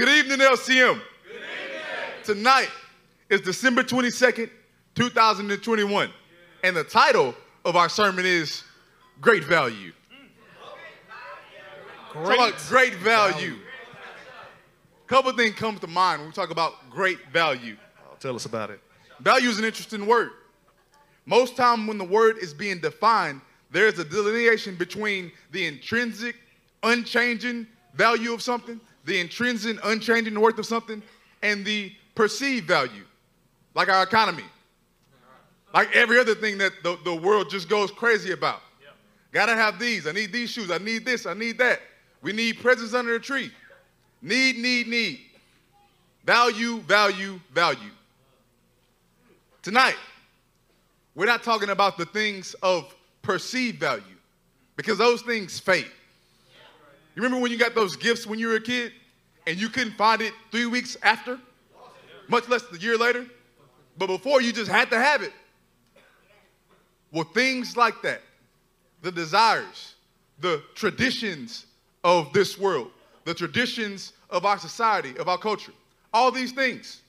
Good evening, LCM. Good evening. Tonight is December 22nd, 2021. And the title of our sermon is Great Value. Talk about great value. A couple things come to mind when we talk about great value. Uh, tell us about it. Value is an interesting word. Most time when the word is being defined, there's a delineation between the intrinsic, unchanging value of something, the intrinsic, unchanging worth of something, and the perceived value, like our economy, like every other thing that the, the world just goes crazy about. Gotta have these. I need these shoes. I need this. I need that. We need presents under the tree. Need, need, need. Value, value, value. Tonight, we're not talking about the things of perceived value because those things fade. You remember when you got those gifts when you were a kid and you couldn't find it three weeks after, much less a year later? But before, you just had to have it. Well, things like that, the desires, the traditions of this world, the traditions of our society, of our culture, all these things,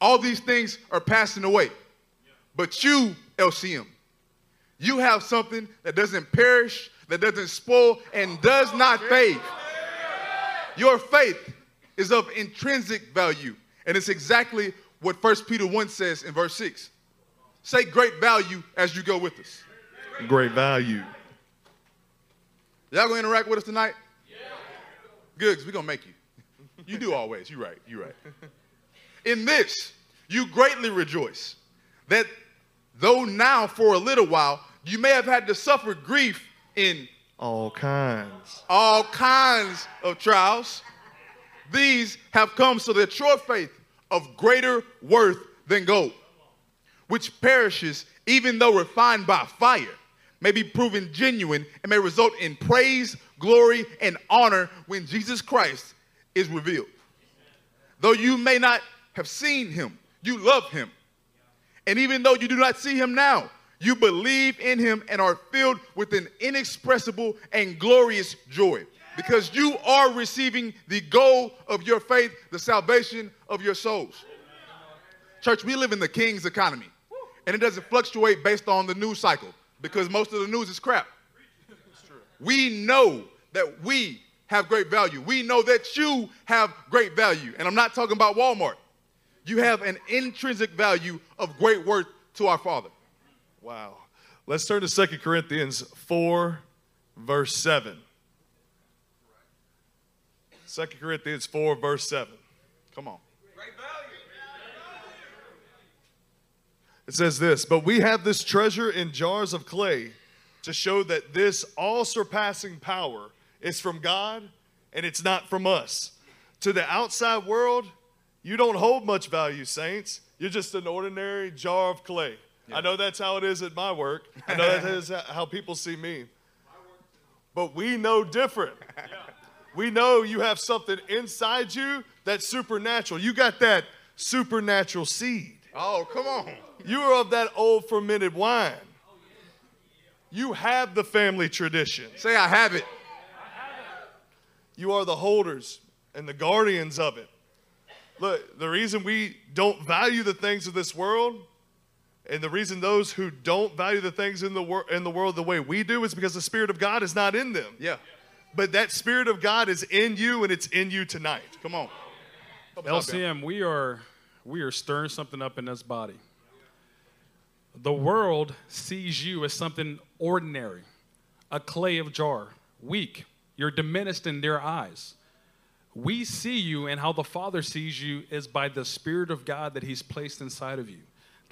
all these things are passing away. But you, LCM, you have something that doesn't perish, that doesn't spoil, and does not fade. Your faith is of intrinsic value. And it's exactly what 1 Peter 1 says in verse 6. Say great value as you go with us. Great value. Y'all gonna interact with us tonight? Yeah. Good, because we're gonna make you. You do always. You're right. You're right. In this, you greatly rejoice that though now for a little while you may have had to suffer grief in All kinds. all kinds of trials, these have come so that your faith of greater worth than gold, which perishes even though refined by fire, may be proven genuine and may result in praise, glory, and honor when Jesus Christ is revealed. Though you may not have seen him, you love him. And even though you do not see him now, you believe in him and are filled with an inexpressible and glorious joy because you are receiving the goal of your faith, the salvation of your souls. Church, we live in the king's economy, and it doesn't fluctuate based on the news cycle because most of the news is crap. We know that we have great value. We know that you have great value. And I'm not talking about Walmart. You have an intrinsic value of great worth to our Father. Wow. Let's turn to 2 Corinthians 4, verse 7. 2 Corinthians 4, verse 7. Come on. It says this, but we have this treasure in jars of clay to show that this all surpassing power is from God and it's not from us. To the outside world, you don't hold much value, saints. You're just an ordinary jar of clay. I know that's how it is at my work. I know that is how people see me. But we know different. We know you have something inside you that's supernatural. You got that supernatural seed. Oh, come on. You are of that old fermented wine. You have the family tradition. Say, I have it. You are the holders and the guardians of it. Look, the reason we don't value the things of this world and the reason those who don't value the things in the, wor- in the world the way we do is because the Spirit of God is not in them. Yeah. But that Spirit of God is in you and it's in you tonight. Come on. Help us out, LCM, we are we are stirring something up in this body. The world sees you as something ordinary, a clay of jar, weak. You're diminished in their eyes. We see you, and how the Father sees you is by the Spirit of God that He's placed inside of you.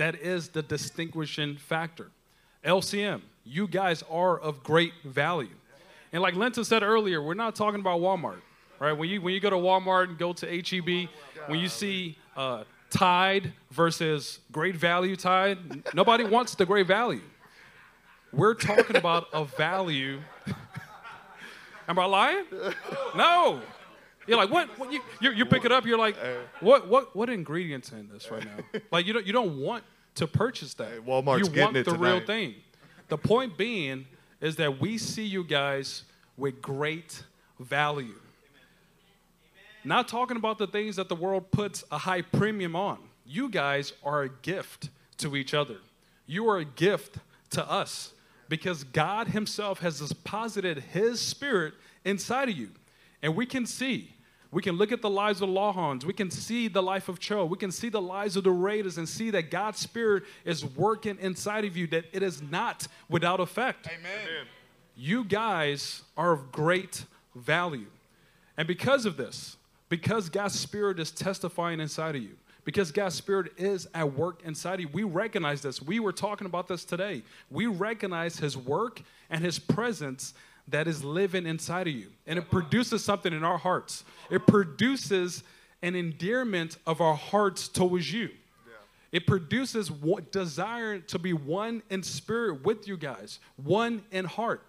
That is the distinguishing factor. LCM, you guys are of great value. And like Linton said earlier, we're not talking about Walmart, right? When you when you go to Walmart and go to HEB, when you see uh, Tide versus Great Value Tide, nobody wants the Great Value. We're talking about a value. Am I lying? No. You're like, what? what you, you, you pick it up. You're like, what? What? What ingredients in this right now? Like, you don't you don't want to purchase that. Hey, Walmart's you want the real thing. The point being is that we see you guys with great value. Not talking about the things that the world puts a high premium on. You guys are a gift to each other. You are a gift to us because God Himself has deposited His Spirit inside of you. And we can see, we can look at the lives of the Lawhorns, we can see the life of Cho, we can see the lives of the Raiders and see that God's Spirit is working inside of you, that it is not without effect. Amen. You guys are of great value. And because of this, because God's Spirit is testifying inside of you, because God's Spirit is at work inside of you, we recognize this. We were talking about this today. We recognize His work and His presence that is living inside of you. And it produces something in our hearts. It produces an endearment of our hearts towards you. It produces what desire to be one in spirit with you guys, one in heart.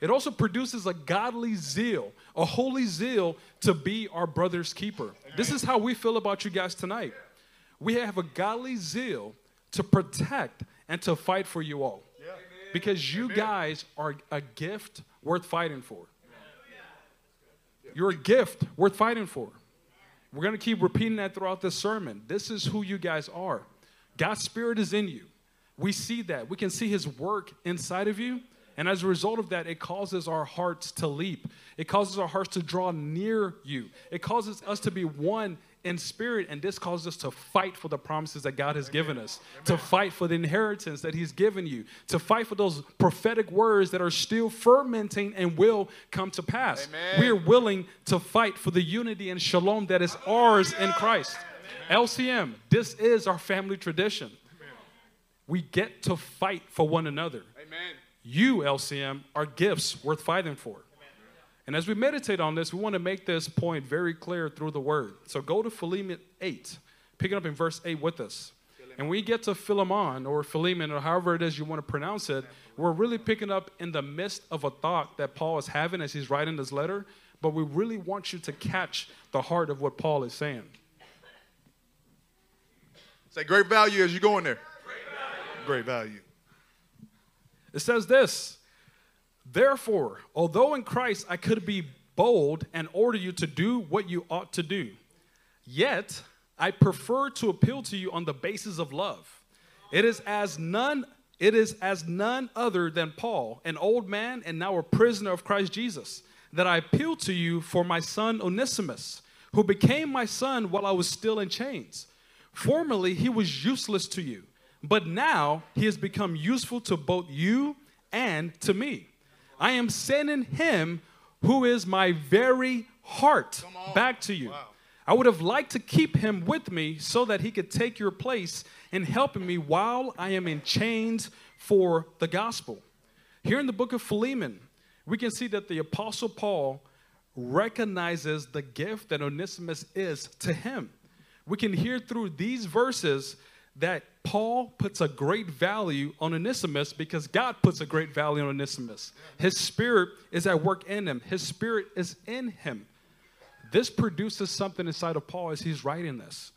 It also produces a godly zeal, a holy zeal to be our brother's keeper. This is how we feel about you guys tonight. We have a godly zeal to protect and to fight for you all. Because you guys are a gift worth fighting for. You're a gift worth fighting for. We're going to keep repeating that throughout this sermon. This is who you guys are. God's Spirit is in you. We see that. We can see His work inside of you. And as a result of that, it causes our hearts to leap. It causes our hearts to draw near you. It causes us to be one in spirit, and this calls us to fight for the promises that God has given us, to fight for the inheritance that He's given you, to fight for those prophetic words that are still fermenting and will come to pass. Amen. We are willing to fight for the unity and shalom that is ours in Christ. LCM, this is our family tradition. We get to fight for one another. Amen. You, LCM, are gifts worth fighting for. And as we meditate on this, we want to make this point very clear through the word. So go to Philemon 8, picking up in verse 8 with us. And we get to Philemon or Philemon or however it is you want to pronounce it, we're really picking up in the midst of a thought that Paul is having as he's writing this letter, but we really want you to catch the heart of what Paul is saying. Say great value as you go in there. Great value. It says this Therefore, although in Christ I could be bold and order you to do what you ought to do, yet I prefer to appeal to you on the basis of love. It is as none it is as none other than Paul, an old man and now a prisoner of Christ Jesus, that I appeal to you for my son Onesimus, who became my son while I was still in chains. Formerly he was useless to you, but now he has become useful to both you and to me. I am sending him who is my very heart back to you. I would have liked to keep him with me so that he could take your place in helping me while I am in chains for the gospel. Here in the book of Philemon, we can see that the Apostle Paul recognizes the gift that Onesimus is to him. We can hear through these verses that Paul puts a great value on Onesimus because God puts a great value on Onesimus. His spirit is at work in him, his spirit is in him. This produces something inside of Paul as he's writing this.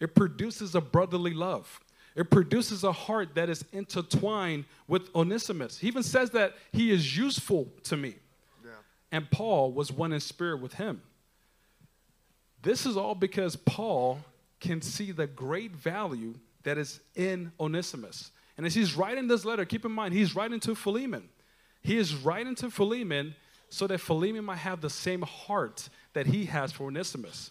It produces a brotherly love. It produces a heart that is intertwined with Onesimus. He even says that he is useful to me. And Paul was one in spirit with him. This is all because Paul can see the great value that is in Onesimus. And as he's writing this letter, keep in mind, he's writing to Philemon. He is writing to Philemon so that Philemon might have the same heart that he has for Onesimus.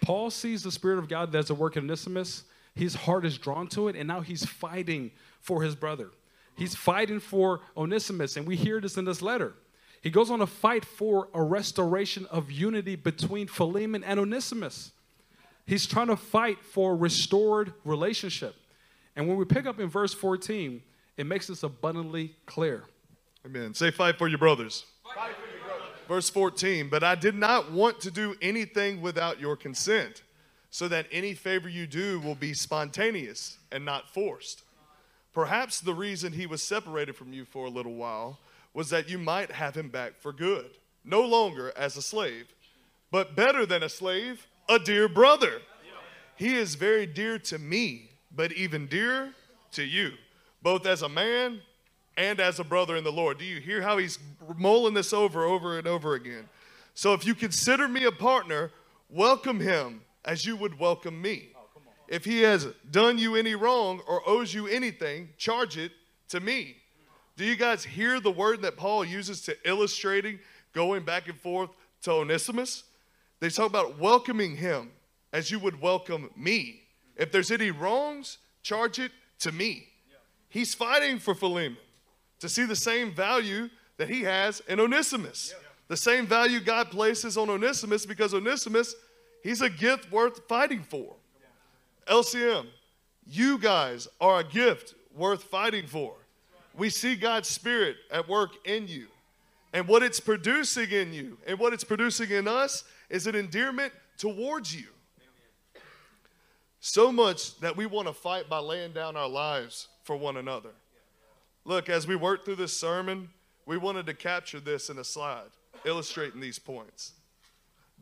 Paul sees the Spirit of God that's at work in Onesimus. His heart is drawn to it, and now he's fighting for his brother. He's fighting for Onesimus, and we hear this in this letter. He goes on to fight for a restoration of unity between Philemon and Onesimus. He's trying to fight for a restored relationship. And when we pick up in verse 14, it makes this abundantly clear. Amen. Say fight for your brothers. Verse 14, but I did not want to do anything without your consent, so that any favor you do will be spontaneous and not forced. Perhaps the reason he was separated from you for a little while was that you might have him back for good, no longer as a slave, but better than a slave, a dear brother. He is very dear to me, but even dearer to you, both as a man and as a brother in the Lord. Do you hear how he's mulling this over, over and over again? So if you consider me a partner, welcome him as you would welcome me. If he has done you any wrong or owes you anything, charge it to me. Do you guys hear the word that Paul uses to illustrating going back and forth to Onesimus? They talk about welcoming him as you would welcome me. If there's any wrongs, charge it to me. He's fighting for Philemon to see the same value that he has in Onesimus. The same value God places on Onesimus because Onesimus, he's a gift worth fighting for. LCM, you guys are a gift worth fighting for. We see God's Spirit at work in you. And what it's producing in you and what it's producing in us is an endearment towards you. So much that we want to fight by laying down our lives for one another. Look, as we work through this sermon, we wanted to capture this in a slide, illustrating these points.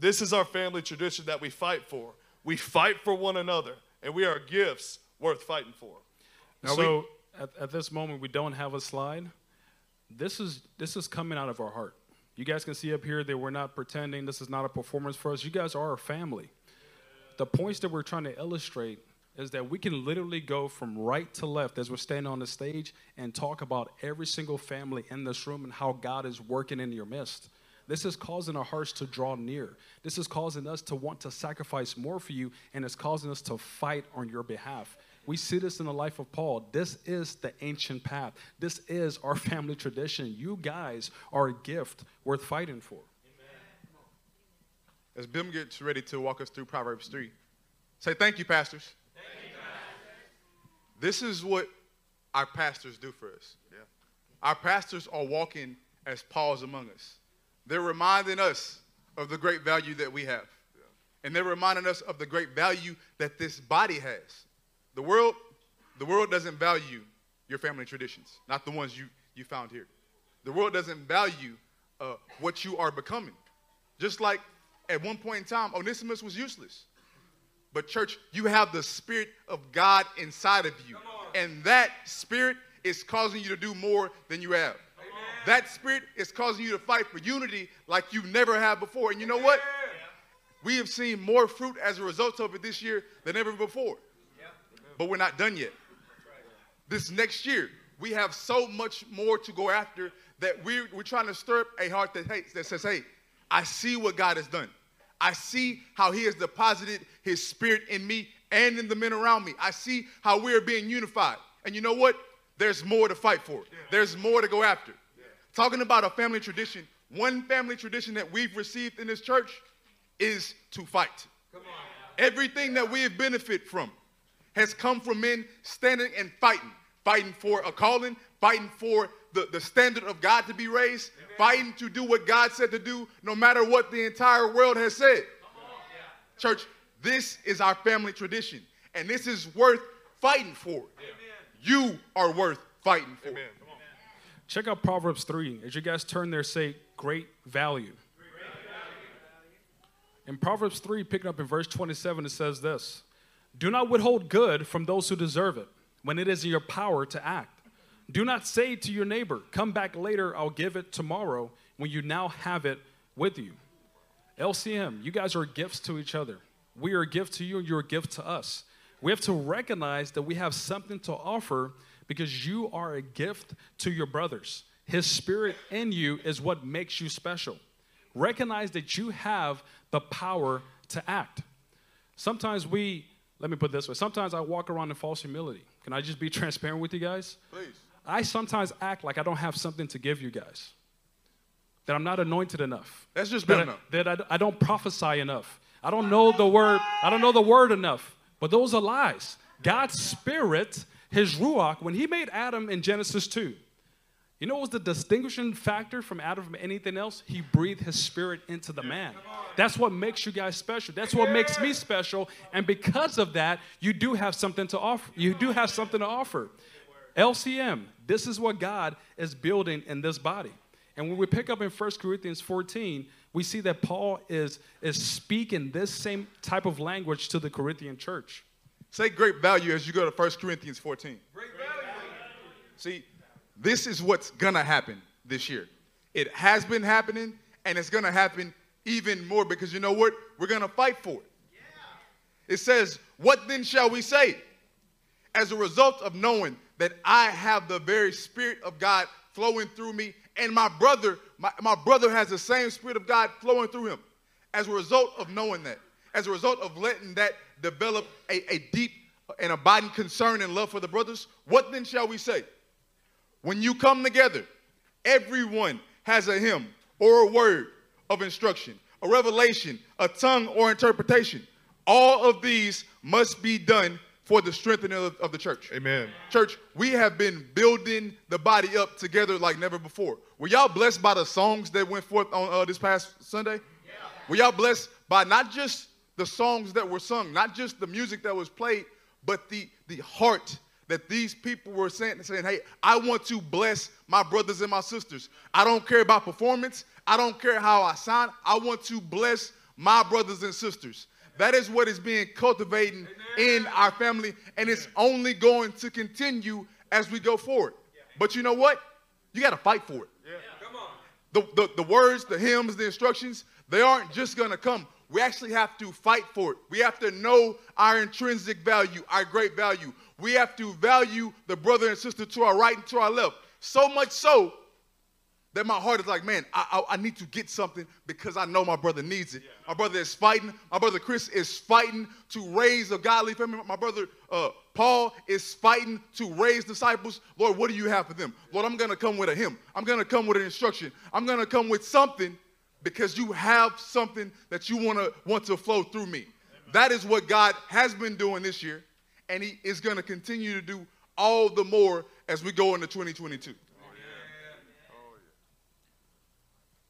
This is our family tradition that we fight for. We fight for one another, and we are gifts worth fighting for. Now so at, at this moment, we don't have a slide. This is this is coming out of our heart. You guys can see up here that we're not pretending. This is not a performance for us. You guys are our family. The points that we're trying to illustrate is that we can literally go from right to left as we're standing on the stage and talk about every single family in this room and how God is working in your midst. This is causing our hearts to draw near. This is causing us to want to sacrifice more for you, and it's causing us to fight on your behalf. We see this in the life of Paul. This is the ancient path. This is our family tradition. You guys are a gift worth fighting for. Amen. As Bim gets ready to walk us through Proverbs 3, say thank you, pastors. This is what our pastors do for us. Yeah. Our pastors are walking as Paul's among us. They're reminding us of the great value that we have. Yeah. And they're reminding us of the great value that this body has. The world, the world doesn't value your family traditions, not the ones you, you found here. The world doesn't value uh, what you are becoming. Just like at one point in time, Onesimus was useless. But, church, you have the Spirit of God inside of you. And that Spirit is causing you to do more than you have. Amen. That Spirit is causing you to fight for unity like you never have before. And you know what? We have seen more fruit as a result of it this year than ever before. But we're not done yet. This next year, we have so much more to go after that we're, we're trying to stir up a heart that, hates, that says, hey, I see what God has done. I see how he has deposited his spirit in me and in the men around me. I see how we're being unified. And you know what? There's more to fight for. There's more to go after. Talking about a family tradition, one family tradition that we've received in this church is to fight. Everything that we have benefited from has come from men standing and fighting, fighting for a calling, fighting for the, the standard of God to be raised, Amen. fighting to do what God said to do, no matter what the entire world has said. Church, this is our family tradition, and this is worth fighting for. You are worth fighting for. Amen. Check out Proverbs 3. As you guys turn there, say, great value. In Proverbs 3, picking up in verse 27, it says this Do not withhold good from those who deserve it when it is in your power to act. Do not say to your neighbor, Come back later, I'll give it tomorrow, when you now have it with you. LCM, you guys are gifts to each other. We are a gift to you, and you're a gift to us. We have to recognize that we have something to offer because you are a gift to your brothers. His spirit in you is what makes you special. Recognize that you have the power to act. Sometimes we, let me put this way, sometimes I walk around in false humility. Can I just be transparent with you guys? Please. I sometimes act like I don't have something to give you guys, that I'm not anointed enough. That's just that, I, that I, I don't prophesy enough. I don't know the word. I don't know the word enough. But those are lies. God's spirit, his ruach, when he made Adam in Genesis 2, you know what was the distinguishing factor from Adam from anything else? He breathed his spirit into the man. That's what makes you guys special. That's what makes me special. And because of that, you do have something to offer. You do have something to offer. LCM, this is what God is building in this body. And when we pick up in 1 Corinthians 14, we see that Paul is, is speaking this same type of language to the Corinthian church. Say great value as you go to 1 Corinthians 14. Great value. See, this is what's going to happen this year. It has been happening, and it's going to happen even more because you know what? We're going to fight for it. It says, What then shall we say? As a result of knowing that I have the very Spirit of God flowing through me, and my brother, my, my brother has the same Spirit of God flowing through him. As a result of knowing that, as a result of letting that develop a, a deep and abiding concern and love for the brothers, what then shall we say? When you come together, everyone has a hymn or a word of instruction, a revelation, a tongue or interpretation. All of these must be done for the strengthening of, of the church. Amen. Church, we have been building the body up together like never before. Were y'all blessed by the songs that went forth on uh, this past Sunday? Yeah. Were y'all blessed by not just the songs that were sung, not just the music that was played, but the, the heart that these people were saying, saying, hey, I want to bless my brothers and my sisters. I don't care about performance. I don't care how I sound. I want to bless my brothers and sisters. That is what is being cultivating in our family, and it's only going to continue as we go forward. But you know what? You got to fight for it. The, the, the words, the hymns, the instructions, they aren't just going to come. We actually have to fight for it. We have to know our intrinsic value, our great value. We have to value the brother and sister to our right and to our left. So much so that my heart is like, man, I, I, I, need to get something because I know my brother needs it. Yeah. My brother is fighting. My brother Chris is fighting to raise a godly family. My brother uh, Paul is fighting to raise disciples. Lord, what do you have for them? Lord, I'm going to come with a hymn. I'm going to come with an instruction. I'm going to come with something because you have something that you want to want to flow through me. Amen. That is what God has been doing this year, and He is going to continue to do all the more as we go into 2022.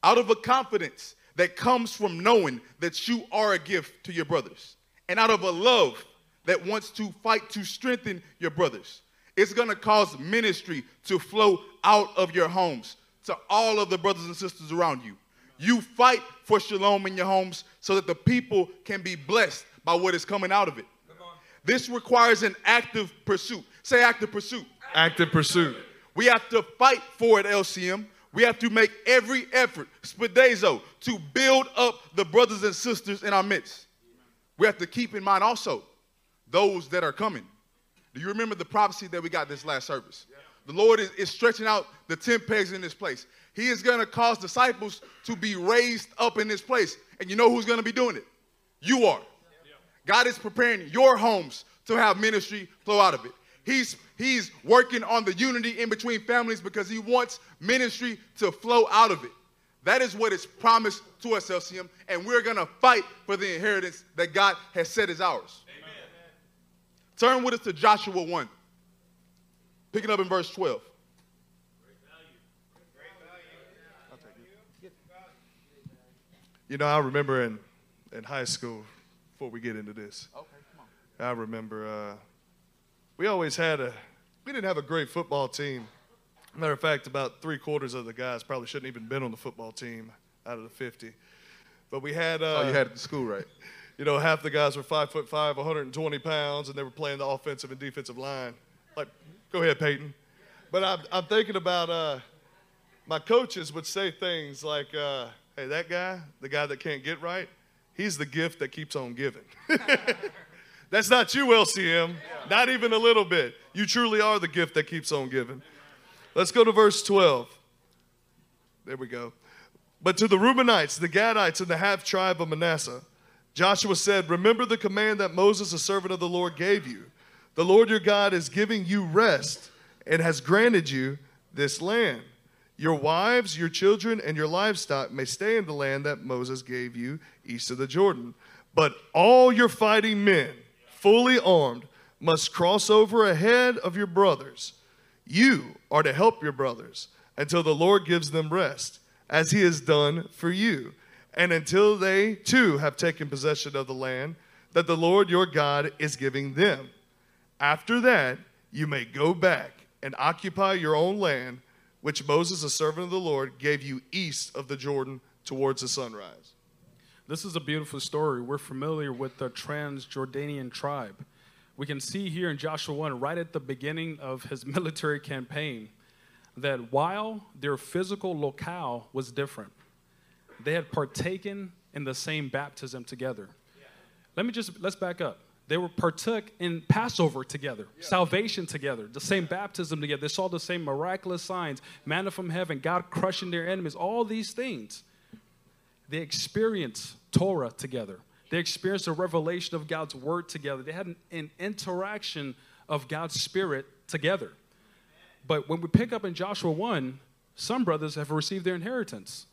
out of a confidence that comes from knowing that you are a gift to your brothers, and out of a love that wants to fight to strengthen your brothers. It's gonna cause ministry to flow out of your homes to all of the brothers and sisters around you. You fight for shalom in your homes so that the people can be blessed by what is coming out of it. This requires an active pursuit. Say active pursuit. Active pursuit. We have to fight for it, LCM. We have to make every effort, spoudazo, to build up the brothers and sisters in our midst. We have to keep in mind also those that are coming. Do you remember the prophecy that we got this last service? The Lord is, is stretching out the 10 pegs in this place. He is going to cause disciples to be raised up in this place. And you know who's going to be doing it? You are. Yeah. God is preparing your homes to have ministry flow out of it. He's, he's working on the unity in between families because he wants ministry to flow out of it. That is what is promised to us, LCM, and we're going to fight for the inheritance that God has said is ours. Amen. Turn with us to Joshua 1, picking up in verse 12. You know, I remember in, in high school, before we get into this, okay, I remember uh, we always had a, we didn't have a great football team. Matter of fact, about three quarters of the guys probably shouldn't even been on the football team out of the 50. But we had. Uh, oh, you had at the school, right? You know, half the guys were five foot five, 120 pounds, and they were playing the offensive and defensive line. Like, go ahead, Peyton. But I'm, I'm thinking about uh, my coaches would say things like, uh, hey, that guy, the guy that can't get right, he's the gift that keeps on giving. That's not you, LCM. Not even a little bit. You truly are the gift that keeps on giving. Let's go to verse 12. There we go. But to the Reubenites, the Gadites, and the half tribe of Manasseh, Joshua said, Remember the command that Moses, the servant of the Lord, gave you. The Lord your God is giving you rest and has granted you this land. Your wives, your children, and your livestock may stay in the land that Moses gave you east of the Jordan. But all your fighting men, fully armed, must cross over ahead of your brothers. You are to help your brothers until the Lord gives them rest, as he has done for you, and until they too have taken possession of the land that the Lord your God is giving them. After that, you may go back and occupy your own land, which Moses, the servant of the Lord, gave you east of the Jordan towards the sunrise. This is a beautiful story. We're familiar with the Transjordanian tribe. We can see here in Joshua 1, right at the beginning of his military campaign, that while their physical locale was different, they had partaken in the same baptism together. Let me just let's back up. They were partook in Passover together, salvation together, the same baptism together. They saw the same miraculous signs, manna from heaven, God crushing their enemies, all these things. They experienced Torah together. They experienced a revelation of God's word together. They had an, an interaction of God's spirit together. But when we pick up in Joshua 1, some brothers have received their inheritance,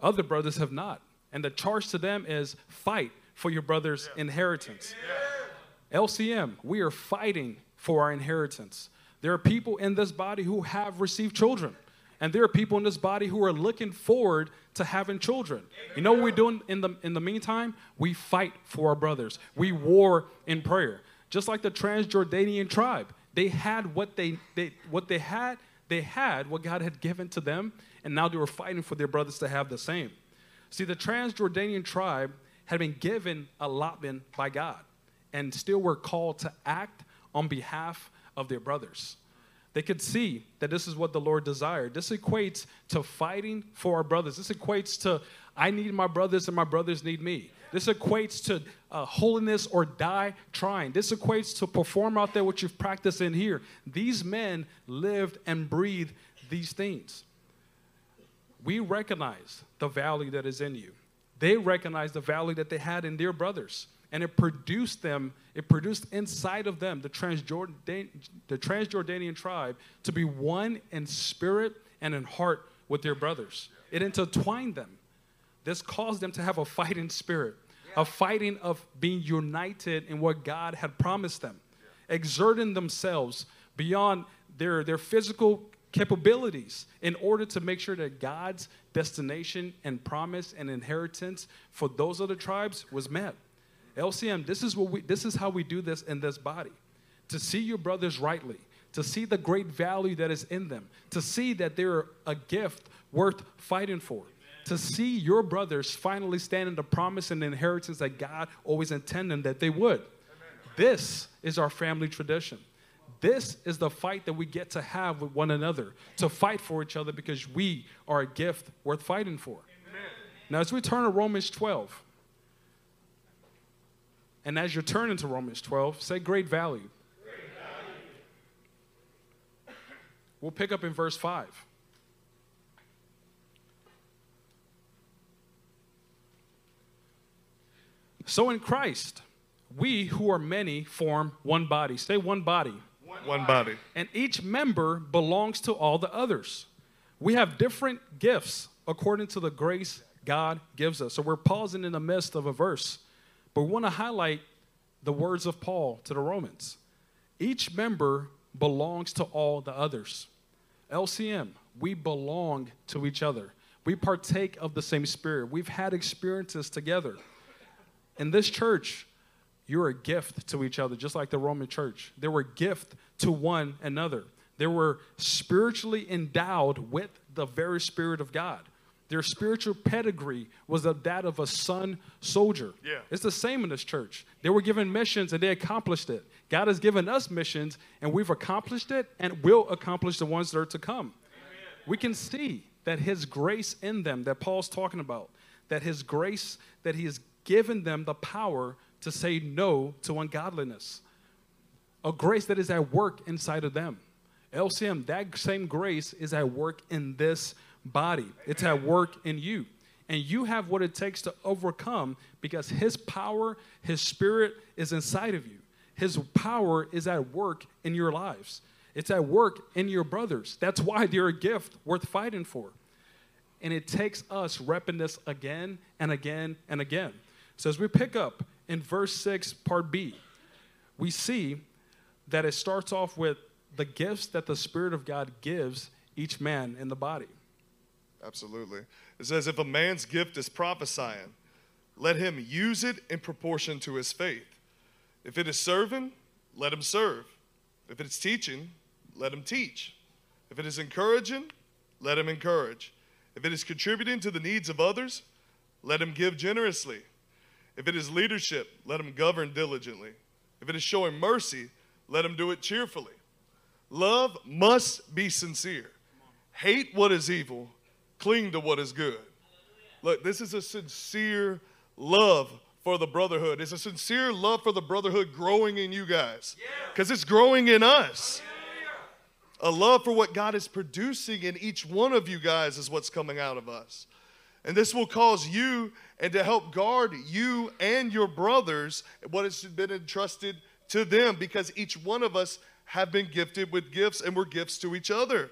other brothers have not. And the charge to them is fight for your brother's inheritance. LCM, we are fighting for our inheritance. There are people in this body who have received children. And there are people in this body who are looking forward to having children. You know what we're doing in the, in the meantime? We fight for our brothers. We war in prayer. Just like the Transjordanian tribe. They had what they, they, what they had, they had what God had given to them, and now they were fighting for their brothers to have the same. See, the Transjordanian tribe had been given allotment by God and still were called to act on behalf of their brothers. They could see that this is what the Lord desired. This equates to fighting for our brothers. This equates to, I need my brothers and my brothers need me. This equates to uh, holiness or die trying. This equates to perform out there what you've practiced in here. These men lived and breathed these things. We recognize the value that is in you. They recognize the value that they had in their brothers and it produced them, it produced inside of them the, Transjordan, the Transjordanian tribe to be one in spirit and in heart with their brothers. It intertwined them. This caused them to have a fighting spirit, a fighting of being united in what God had promised them, exerting themselves beyond their, their physical capabilities in order to make sure that God's destination and promise and inheritance for those other tribes was met. LCM, this is what we this is how we do this in this body. To see your brothers rightly, to see the great value that is in them, to see that they're a gift worth fighting for. To see your brothers finally stand in the promise and the inheritance that God always intended that they would. This is our family tradition. This is the fight that we get to have with one another, to fight for each other because we are a gift worth fighting for. Amen. Now, as we turn to Romans 12, and as you're turning to Romans 12, say great value. great value. We'll pick up in verse 5. So in Christ, we who are many form one body. Say one body. One, one body. And each member belongs to all the others. We have different gifts according to the grace God gives us. So we're pausing in the midst of a verse but we want to highlight the words of Paul to the Romans. Each member belongs to all the others. LCM, we belong to each other. We partake of the same spirit. We've had experiences together. In this church, you're a gift to each other, just like the Roman church. They were a gift to one another. They were spiritually endowed with the very Spirit of God. Their spiritual pedigree was of that of a son soldier. Yeah. It's the same in this church. They were given missions and they accomplished it. God has given us missions and we've accomplished it and will accomplish the ones that are to come. Amen. We can see that His grace in them, that Paul's talking about, that His grace, that He has given them the power to say no to ungodliness. A grace that is at work inside of them. LCM, that same grace is at work in this body, it's at work in you. And you have what it takes to overcome because His power, His Spirit is inside of you. His power is at work in your lives. It's at work in your brothers. That's why they're a gift worth fighting for. And it takes us repping this again and again and again. So as we pick up in verse 6, part B, we see that it starts off with the gifts that the Spirit of God gives each man in the body. Absolutely. It says, if a man's gift is prophesying, let him use it in proportion to his faith. If it is serving, let him serve. If it is teaching, let him teach. If it is encouraging, let him encourage. If it is contributing to the needs of others, let him give generously. If it is leadership, let him govern diligently. If it is showing mercy, let him do it cheerfully. Love must be sincere. Hate what is evil Cling to what is good. Look, this is a sincere love for the brotherhood. It's a sincere love for the brotherhood growing in you guys because it's growing in us. A love for what God is producing in each one of you guys is what's coming out of us. And this will cause you and to help guard you and your brothers what has been entrusted to them because each one of us have been gifted with gifts and we're gifts to each other.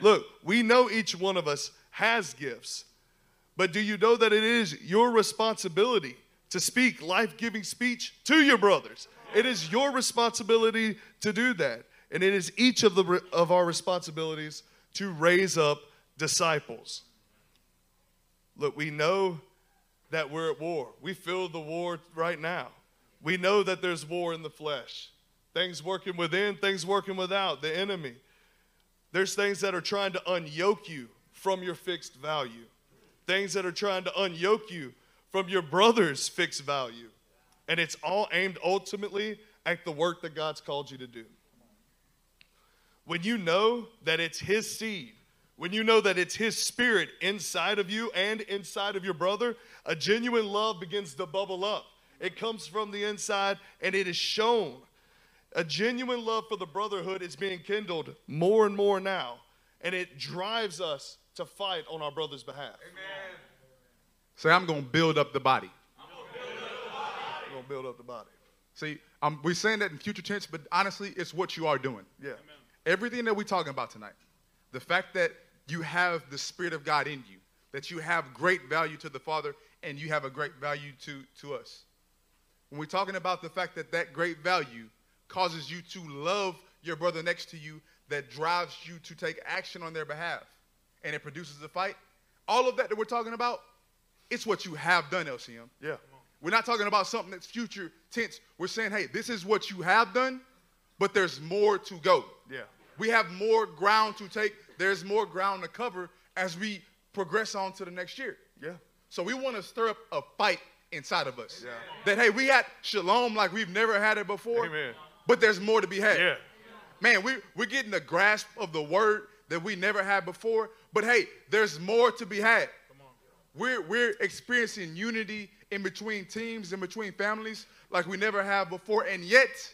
Look, we know each one of us has gifts. But do you know that it is your responsibility to speak life giving speech to your brothers? It is your responsibility to do that. And it is each of, the, of our responsibilities to raise up disciples. Look, we know that we're at war. We feel the war right now. We know that there's war in the flesh. Things working within, things working without, the enemy. There's things that are trying to unyoke you from your fixed value things that are trying to unyoke you from your brother's fixed value. And it's all aimed ultimately at the work that God's called you to do. When you know that it's His seed, when you know that it's His spirit inside of you and inside of your brother, a genuine love begins to bubble up. It comes from the inside and it is shown. A genuine love for the brotherhood is being kindled more and more now, and it drives us to fight on our brother's behalf. Amen. Say, I'm going to build up the body. I'm going to build up the body. See, um, we're saying that in future tense, but honestly, it's what you are doing. Yeah. Amen. Everything that we're talking about tonight, the fact that you have the Spirit of God in you, that you have great value to the Father, and you have a great value to, to us. When we're talking about the fact that that great value causes you to love your brother next to you, that drives you to take action on their behalf and it produces a fight. All of that that we're talking about, it's what you have done, LCM. Yeah. We're not talking about something that's future tense. We're saying, hey, this is what you have done, but there's more to go. Yeah. We have more ground to take. There's more ground to cover as we progress on to the next year. Yeah. So we want to stir up a fight inside of us. Yeah. That hey, we had shalom like we've never had it before. Amen. But there's more to be had. Yeah. Man, we, we're getting a grasp of the word that we never had before. But hey, there's more to be had. We're, we're experiencing unity in between teams, in between families, like we never have before. And yet,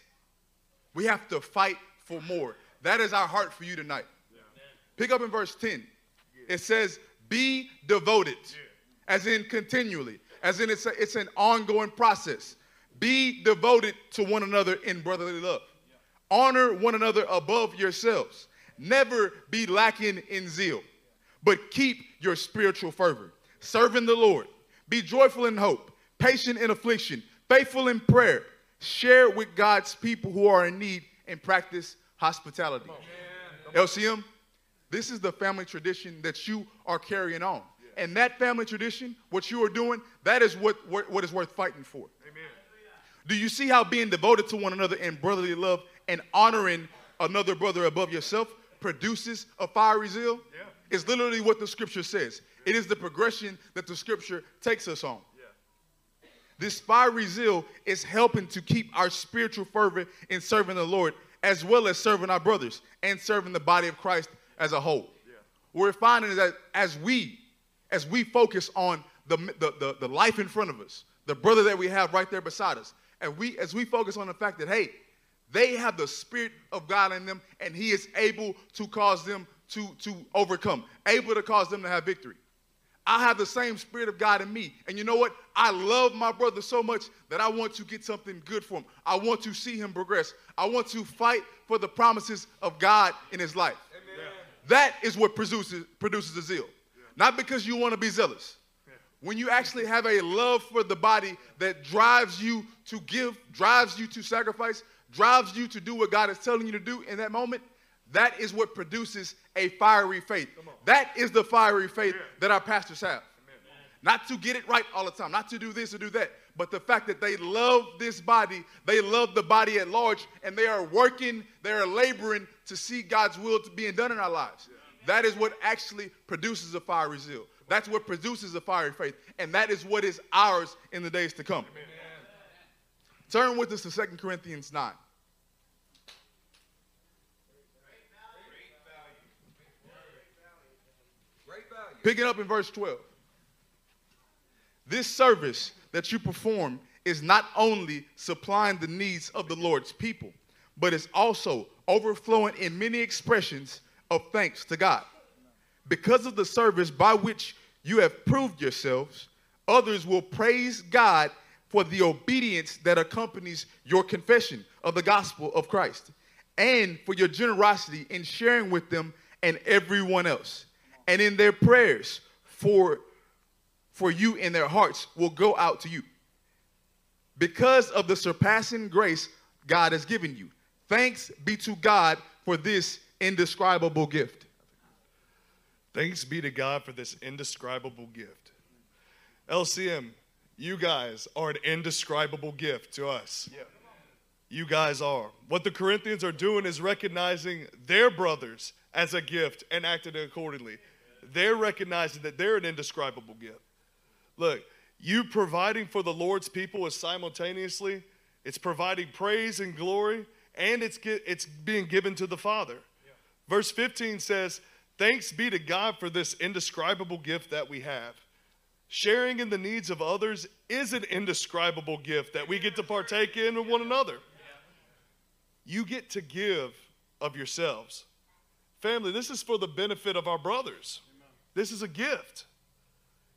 we have to fight for more. That is our heart for you tonight. Pick up in verse 10. It says, Be devoted, as in continually, as in it's, a, it's an ongoing process. Be devoted to one another in brotherly love. Honor one another above yourselves. Never be lacking in zeal, but keep your spiritual fervor. Serving the Lord. Be joyful in hope, patient in affliction, faithful in prayer. Share with God's people who are in need and practice hospitality. LCM, this is the family tradition that you are carrying on. And that family tradition, what you are doing, that is what, what, what is worth fighting for. Amen. Do you see how being devoted to one another in brotherly love and honoring another brother above yourself produces a fiery zeal yeah. is literally what the scripture says. It is the progression that the scripture takes us on. Yeah. This fiery zeal is helping to keep our spiritual fervor in serving the Lord as well as serving our brothers and serving the body of Christ as a whole. Yeah. We're finding that as we as we focus on the, the, the, the life in front of us, the brother that we have right there beside us, and we as we focus on the fact that hey, they have the Spirit of God in them, and He is able to cause them to, to overcome, able to cause them to have victory. I have the same Spirit of God in me. And you know what? I love my brother so much that I want to get something good for him. I want to see him progress. I want to fight for the promises of God in his life. That is what produces, produces a zeal. Yeah. Not because you want to be zealous. Yeah. When you actually have a love for the body that drives you to give, drives you to sacrifice, drives you to do what God is telling you to do in that moment, that is what produces a fiery faith. That is the fiery faith yeah. that our pastors have. Amen. Not to get it right all the time, not to do this or do that, but the fact that they love this body, they love the body at large, and they are working, they are laboring to see God's will being done in our lives. Yeah. That is what actually produces a fiery zeal. That's what produces a fiery faith, and that is what is ours in the days to come. Amen. Turn with us to 2 Corinthians 9. Picking up in verse 12. This service that you perform is not only supplying the needs of the Lord's people, but it's also overflowing in many expressions of thanks to God. Because of the service by which you have proved yourselves, others will praise God for the obedience that accompanies your confession of the gospel of Christ and for your generosity in sharing with them and everyone else. And in their prayers for, for you in their hearts will go out to you. Because of the surpassing grace God has given you. Thanks be to God for this indescribable gift. Thanks be to God for this indescribable gift. LCM, you guys are an indescribable gift to us. Yeah. You guys are. What the Corinthians are doing is recognizing their brothers as a gift and acting accordingly. They're recognizing that they're an indescribable gift. Look, you providing for the Lord's people is simultaneously it's providing praise and glory and it's it's being given to the Father. Yeah. Verse 15 says, "Thanks be to God for this indescribable gift that we have." Sharing in the needs of others is an indescribable gift that we get to partake in with one another. You get to give of yourselves. Family, this is for the benefit of our brothers. This is a gift.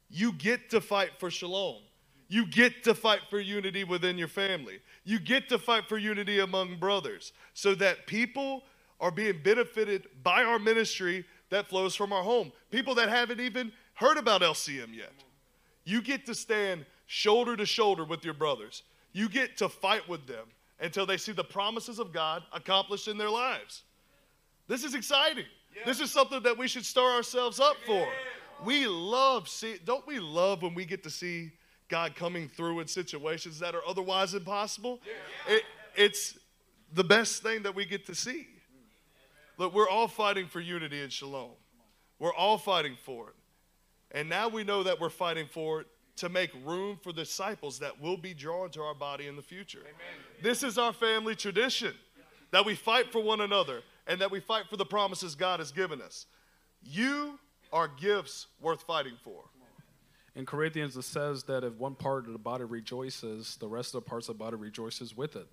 You get to fight for shalom. You get to fight for unity within your family. You get to fight for unity among brothers so that people are being benefited by our ministry that flows from our home. People that haven't even heard about LCM yet. You get to stand shoulder to shoulder with your brothers. You get to fight with them until they see the promises of God accomplished in their lives. This is exciting. Yeah. This is something that we should stir ourselves up for. We love see don't we love when we get to see God coming through in situations that are otherwise impossible? Yeah. It, it's the best thing that we get to see. Look, we're all fighting for unity and shalom. We're all fighting for it. And now we know that we're fighting for it to make room for disciples that will be drawn to our body in the future. Amen. This is our family tradition that we fight for one another and that we fight for the promises God has given us. You are gifts worth fighting for. In Corinthians, it says that if one part of the body rejoices, the rest of the parts of the body rejoices with it.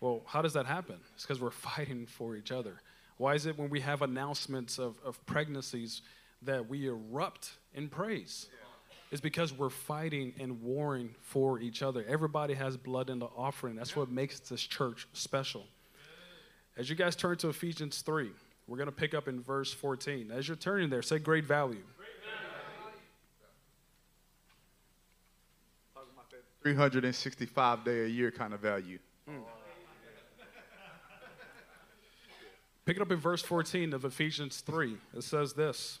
Well, how does that happen? It's because we're fighting for each other. Why is it when we have announcements of, of pregnancies that we erupt in praise? is because we're fighting and warring for each other. Everybody has blood in the offering. That's what makes this church special. As you guys turn to Ephesians 3, we're going to pick up in verse 14. As you're turning there, say great value. 365 day a year kind of value. Mm. Pick it up in verse 14 of Ephesians 3. It says this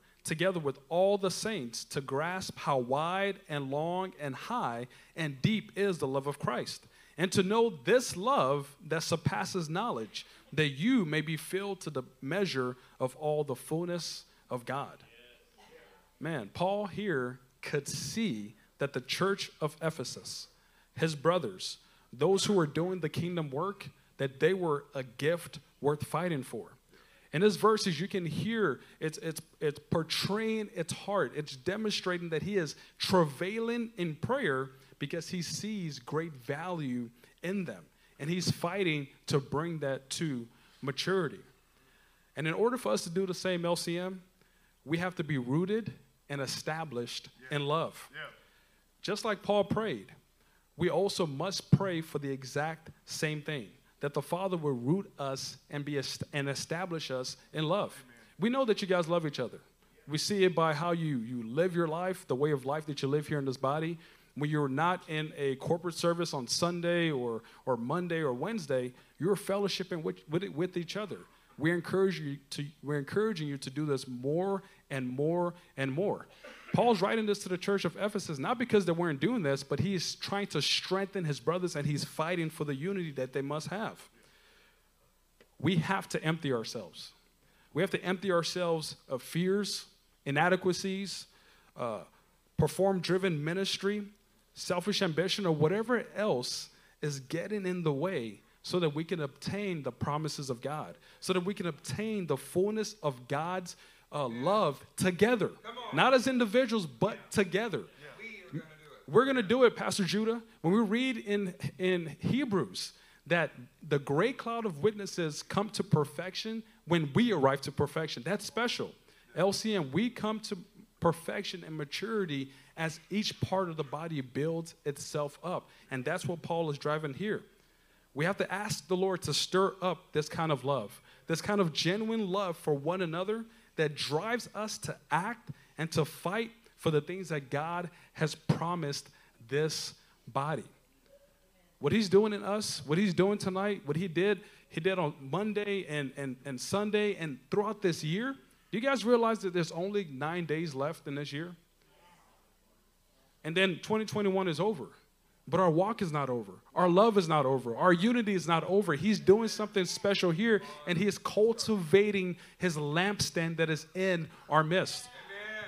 together with all the saints to grasp how wide and long and high and deep is the love of Christ, and to know this love that surpasses knowledge that you may be filled to the measure of all the fullness of God. Man, Paul here could see that the church of Ephesus, his brothers, those who were doing the kingdom work, that they were a gift worth fighting for. In his verses, you can hear it's, it's, it's portraying its heart. It's demonstrating that he is travailing in prayer because he sees great value in them and he's fighting to bring that to maturity. And in order for us to do the same LCM, we have to be rooted and established yeah. in love. Yeah. Just like Paul prayed, we also must pray for the exact same thing that the Father will root us and be and establish us in love. Amen. We know that you guys love each other. We see it by how you you live your life, the way of life that you live here in this body when you're not in a corporate service on Sunday or, or Monday or Wednesday, you're fellowshipping with, with, with each other. We're encouraging you to, we're encouraging you to do this more and more and more. Paul's writing this to the church of Ephesus not because they weren't doing this, but he's trying to strengthen his brothers and he's fighting for the unity that they must have. We have to empty ourselves. We have to empty ourselves of fears, inadequacies, uh, perform driven ministry, selfish ambition, or whatever else is getting in the way so that we can obtain the promises of God, so that we can obtain the fullness of God's uh, love together, not as individuals, but together. We're going to do it, Pastor Judah. When we read in, in Hebrews that the great cloud of witnesses come to perfection when we arrive to perfection, that's special. LCM, we come to perfection and maturity as each part of the body builds itself up. And that's what Paul is driving here. We have to ask the Lord to stir up this kind of love, this kind of genuine love for one another that drives us to act and to fight for the things that God has promised this body. What he's doing in us, what he's doing tonight, what he did, he did on Monday and, and, and Sunday and throughout this year. Do you guys realize that there's only nine days left in this year? And then 2021 is over. But our walk is not over. Our love is not over. Our unity is not over. He's doing something special here, and He is cultivating His lampstand that is in our midst.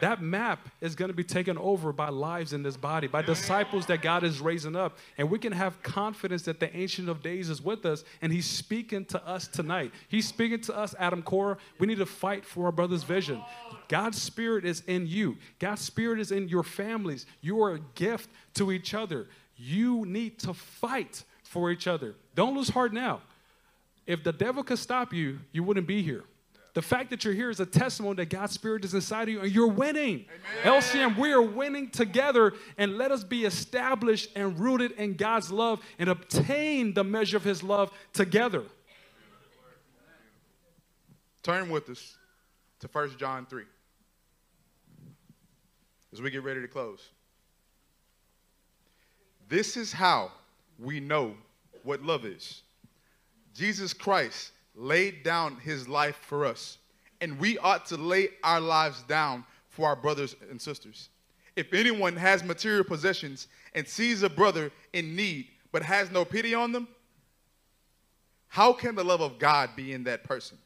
That map is going to be taken over by lives in this body, by disciples that God is raising up. And we can have confidence that the Ancient of Days is with us and He's speaking to us tonight. He's speaking to us, Adam Core. We need to fight for our brother's vision. God's Spirit is in you, God's Spirit is in your families. You are a gift to each other. You need to fight for each other. Don't lose heart now. If the devil could stop you, you wouldn't be here. The fact that you're here is a testimony that God's Spirit is inside of you and you're winning. Amen. LCM, we are winning together and let us be established and rooted in God's love and obtain the measure of His love together. Turn with us to 1 John 3 as we get ready to close. This is how we know what love is. Jesus Christ laid down his life for us, and we ought to lay our lives down for our brothers and sisters. If anyone has material possessions and sees a brother in need but has no pity on them, how can the love of God be in that person?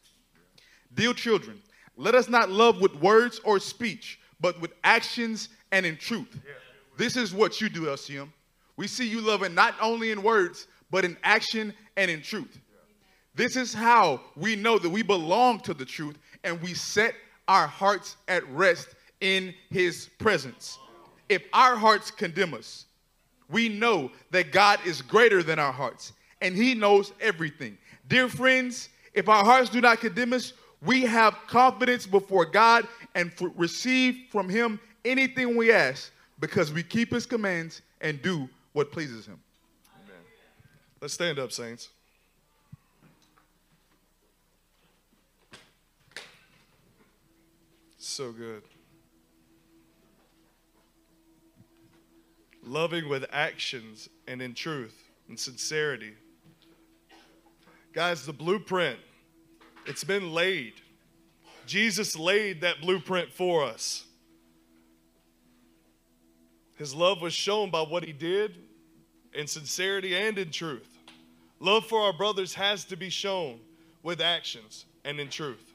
Dear children, let us not love with words or speech, but with actions and in truth. This is what you do, LCM. We see you loving not only in words, but in action and in truth. This is how we know that we belong to the truth and we set our hearts at rest in his presence. If our hearts condemn us, we know that God is greater than our hearts and he knows everything. Dear friends, if our hearts do not condemn us, we have confidence before God and receive from him anything we ask because we keep his commands and do what pleases him. Amen. Let's stand up, saints. So good. Loving with actions and in truth and sincerity. Guys, the blueprint, it's been laid. Jesus laid that blueprint for us. His love was shown by what he did in sincerity and in truth. Love for our brothers has to be shown with actions and in truth.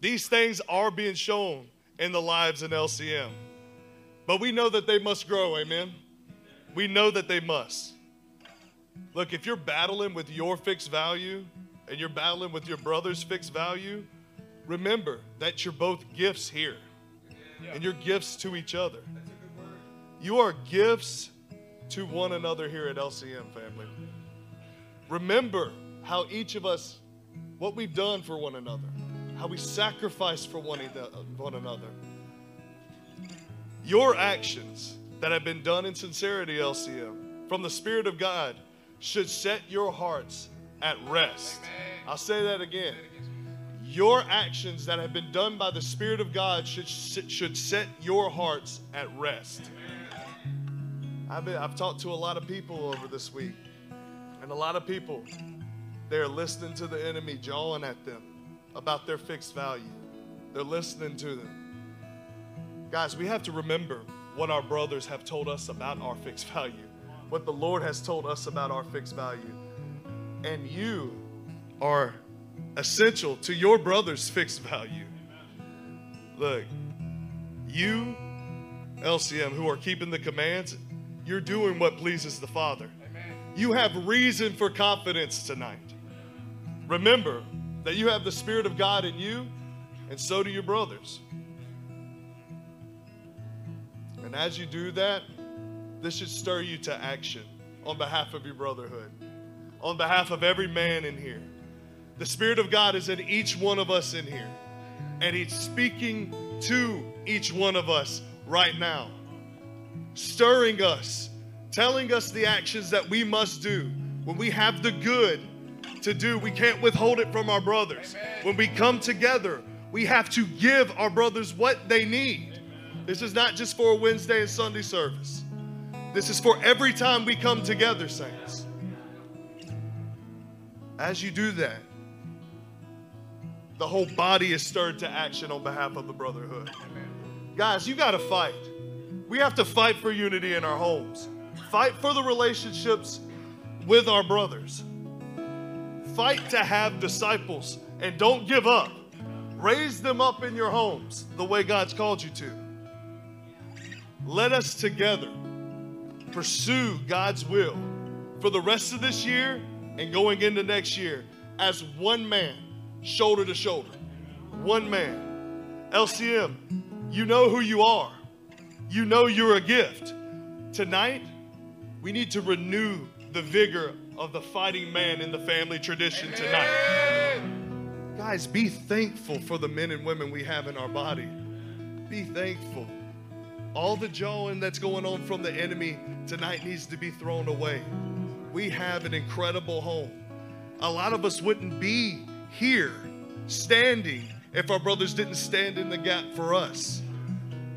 These things are being shown in the lives in LCM. But we know that they must grow, amen? We know that they must. Look, if you're battling with your fixed value and you're battling with your brother's fixed value, remember that you're both gifts here and you're gifts to each other. You are gifts to one another here at LCM, family. Remember how each of us, what we've done for one another, how we sacrifice for one, one another. Your actions that have been done in sincerity, LCM, from the Spirit of God, should set your hearts at rest. I'll say that again. Your actions that have been done by the Spirit of God should, should set your hearts at rest. I've, been, I've talked to a lot of people over this week, and a lot of people, they're listening to the enemy jawing at them. about their fixed value. They're listening to them. Guys, we have to remember what our brothers have told us about our fixed value, what the Lord has told us about our fixed value. And you are essential to your brother's fixed value. Look, you, LCM, who are keeping the commands, you're doing what pleases the Father. You have reason for confidence tonight. Remember that you have the Spirit of God in you, and so do your brothers. And as you do that, this should stir you to action on behalf of your brotherhood, on behalf of every man in here. The Spirit of God is in each one of us in here, and He's speaking to each one of us right now, stirring us, telling us the actions that we must do. When we have the good to do, we can't withhold it from our brothers. When we come together, we have to give our brothers what they need. This is not just for a Wednesday and Sunday service. This is for every time we come together, saints. As you do that, the whole body is stirred to action on behalf of the brotherhood. Guys, you got to fight. We have to fight for unity in our homes, fight for the relationships with our brothers, fight to have disciples, and don't give up. Raise them up in your homes the way God's called you to. Let us together pursue God's will for the rest of this year and going into next year as one man shoulder to shoulder. One man. LCM, you know who you are. You know you're a gift. Tonight, we need to renew the vigor of the fighting man in the family tradition tonight. Guys, be thankful for the men and women we have in our body. Be thankful. All the jawing that's going on from the enemy tonight needs to be thrown away. We have an incredible home. A lot of us wouldn't be here standing if our brothers didn't stand in the gap for us.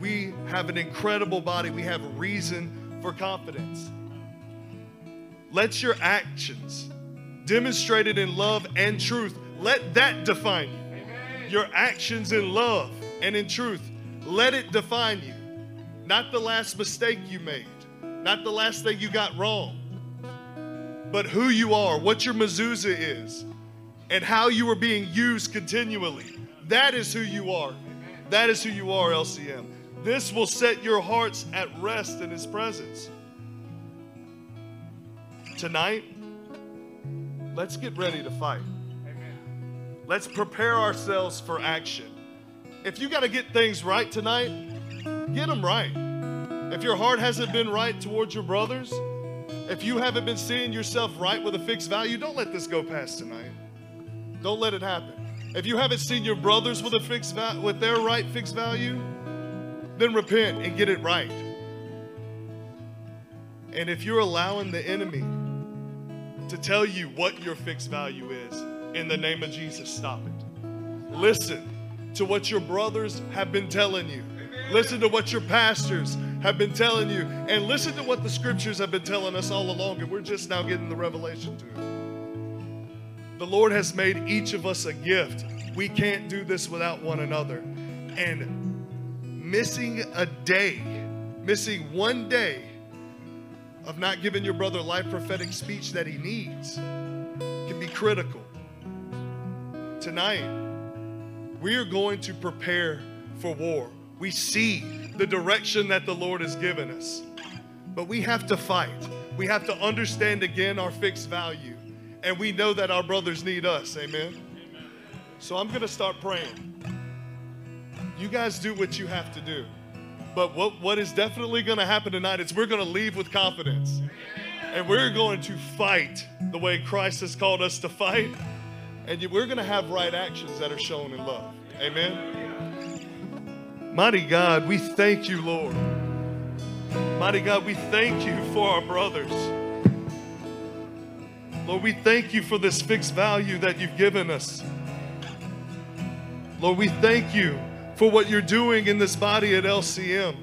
We have an incredible body. We have reason for confidence. Let your actions, demonstrated in love and truth, let that define you. Your actions in love and in truth, let it define you. Not the last mistake you made, not the last thing you got wrong, but who you are, what your mezuzah is, and how you are being used continually. That is who you are. That is who you are, LCM. This will set your hearts at rest in His presence. Tonight, let's get ready to fight. Let's prepare ourselves for action. If you got to get things right tonight, get them right. If your heart hasn't been right towards your brothers, if you haven't been seeing yourself right with a fixed value, don't let this go past tonight. Don't let it happen. If you haven't seen your brothers with a fixed va- with their right fixed value, then repent and get it right. And if you're allowing the enemy to tell you what your fixed value is, in the name of Jesus, stop it. Listen to what your brothers have been telling you. Listen to what your pastors have been telling you. And listen to what the scriptures have been telling us all along. And we're just now getting the revelation to it. The Lord has made each of us a gift. We can't do this without one another. And missing a day, missing one day of not giving your brother life prophetic speech that he needs can be critical. Tonight, we are going to prepare for war. We see the direction that the Lord has given us, but we have to fight. We have to understand again our fixed value, and we know that our brothers need us. Amen. So I'm going to start praying. You guys do what you have to do. But what, what is definitely going to happen tonight is we're going to leave with confidence. And we're going to fight the way Christ has called us to fight. And we're going to have right actions that are shown in love. Amen. Mighty God, we thank you, Lord. Mighty God, we thank you for our brothers. Lord, we thank you for this fixed value that you've given us. Lord, we thank you for what you're doing in this body at LCM.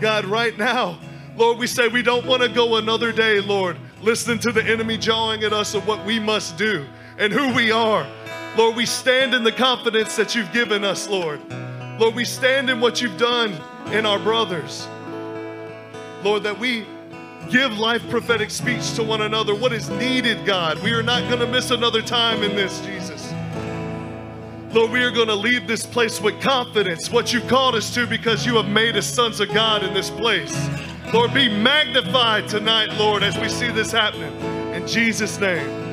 God, right now, Lord, we say we don't want to go another day, Lord, listening to the enemy jawing at us of what we must do and who we are. Lord, we stand in the confidence that you've given us, Lord. Lord, we stand in what you've done in our brothers. Lord, that we give life prophetic speech to one another. What is needed, God? We are not going to miss another time in this, Jesus. Lord, we are going to leave this place with confidence, what you've called us to, because you have made us sons of God in this place. Lord, be magnified tonight, Lord, as we see this happening. In Jesus' name.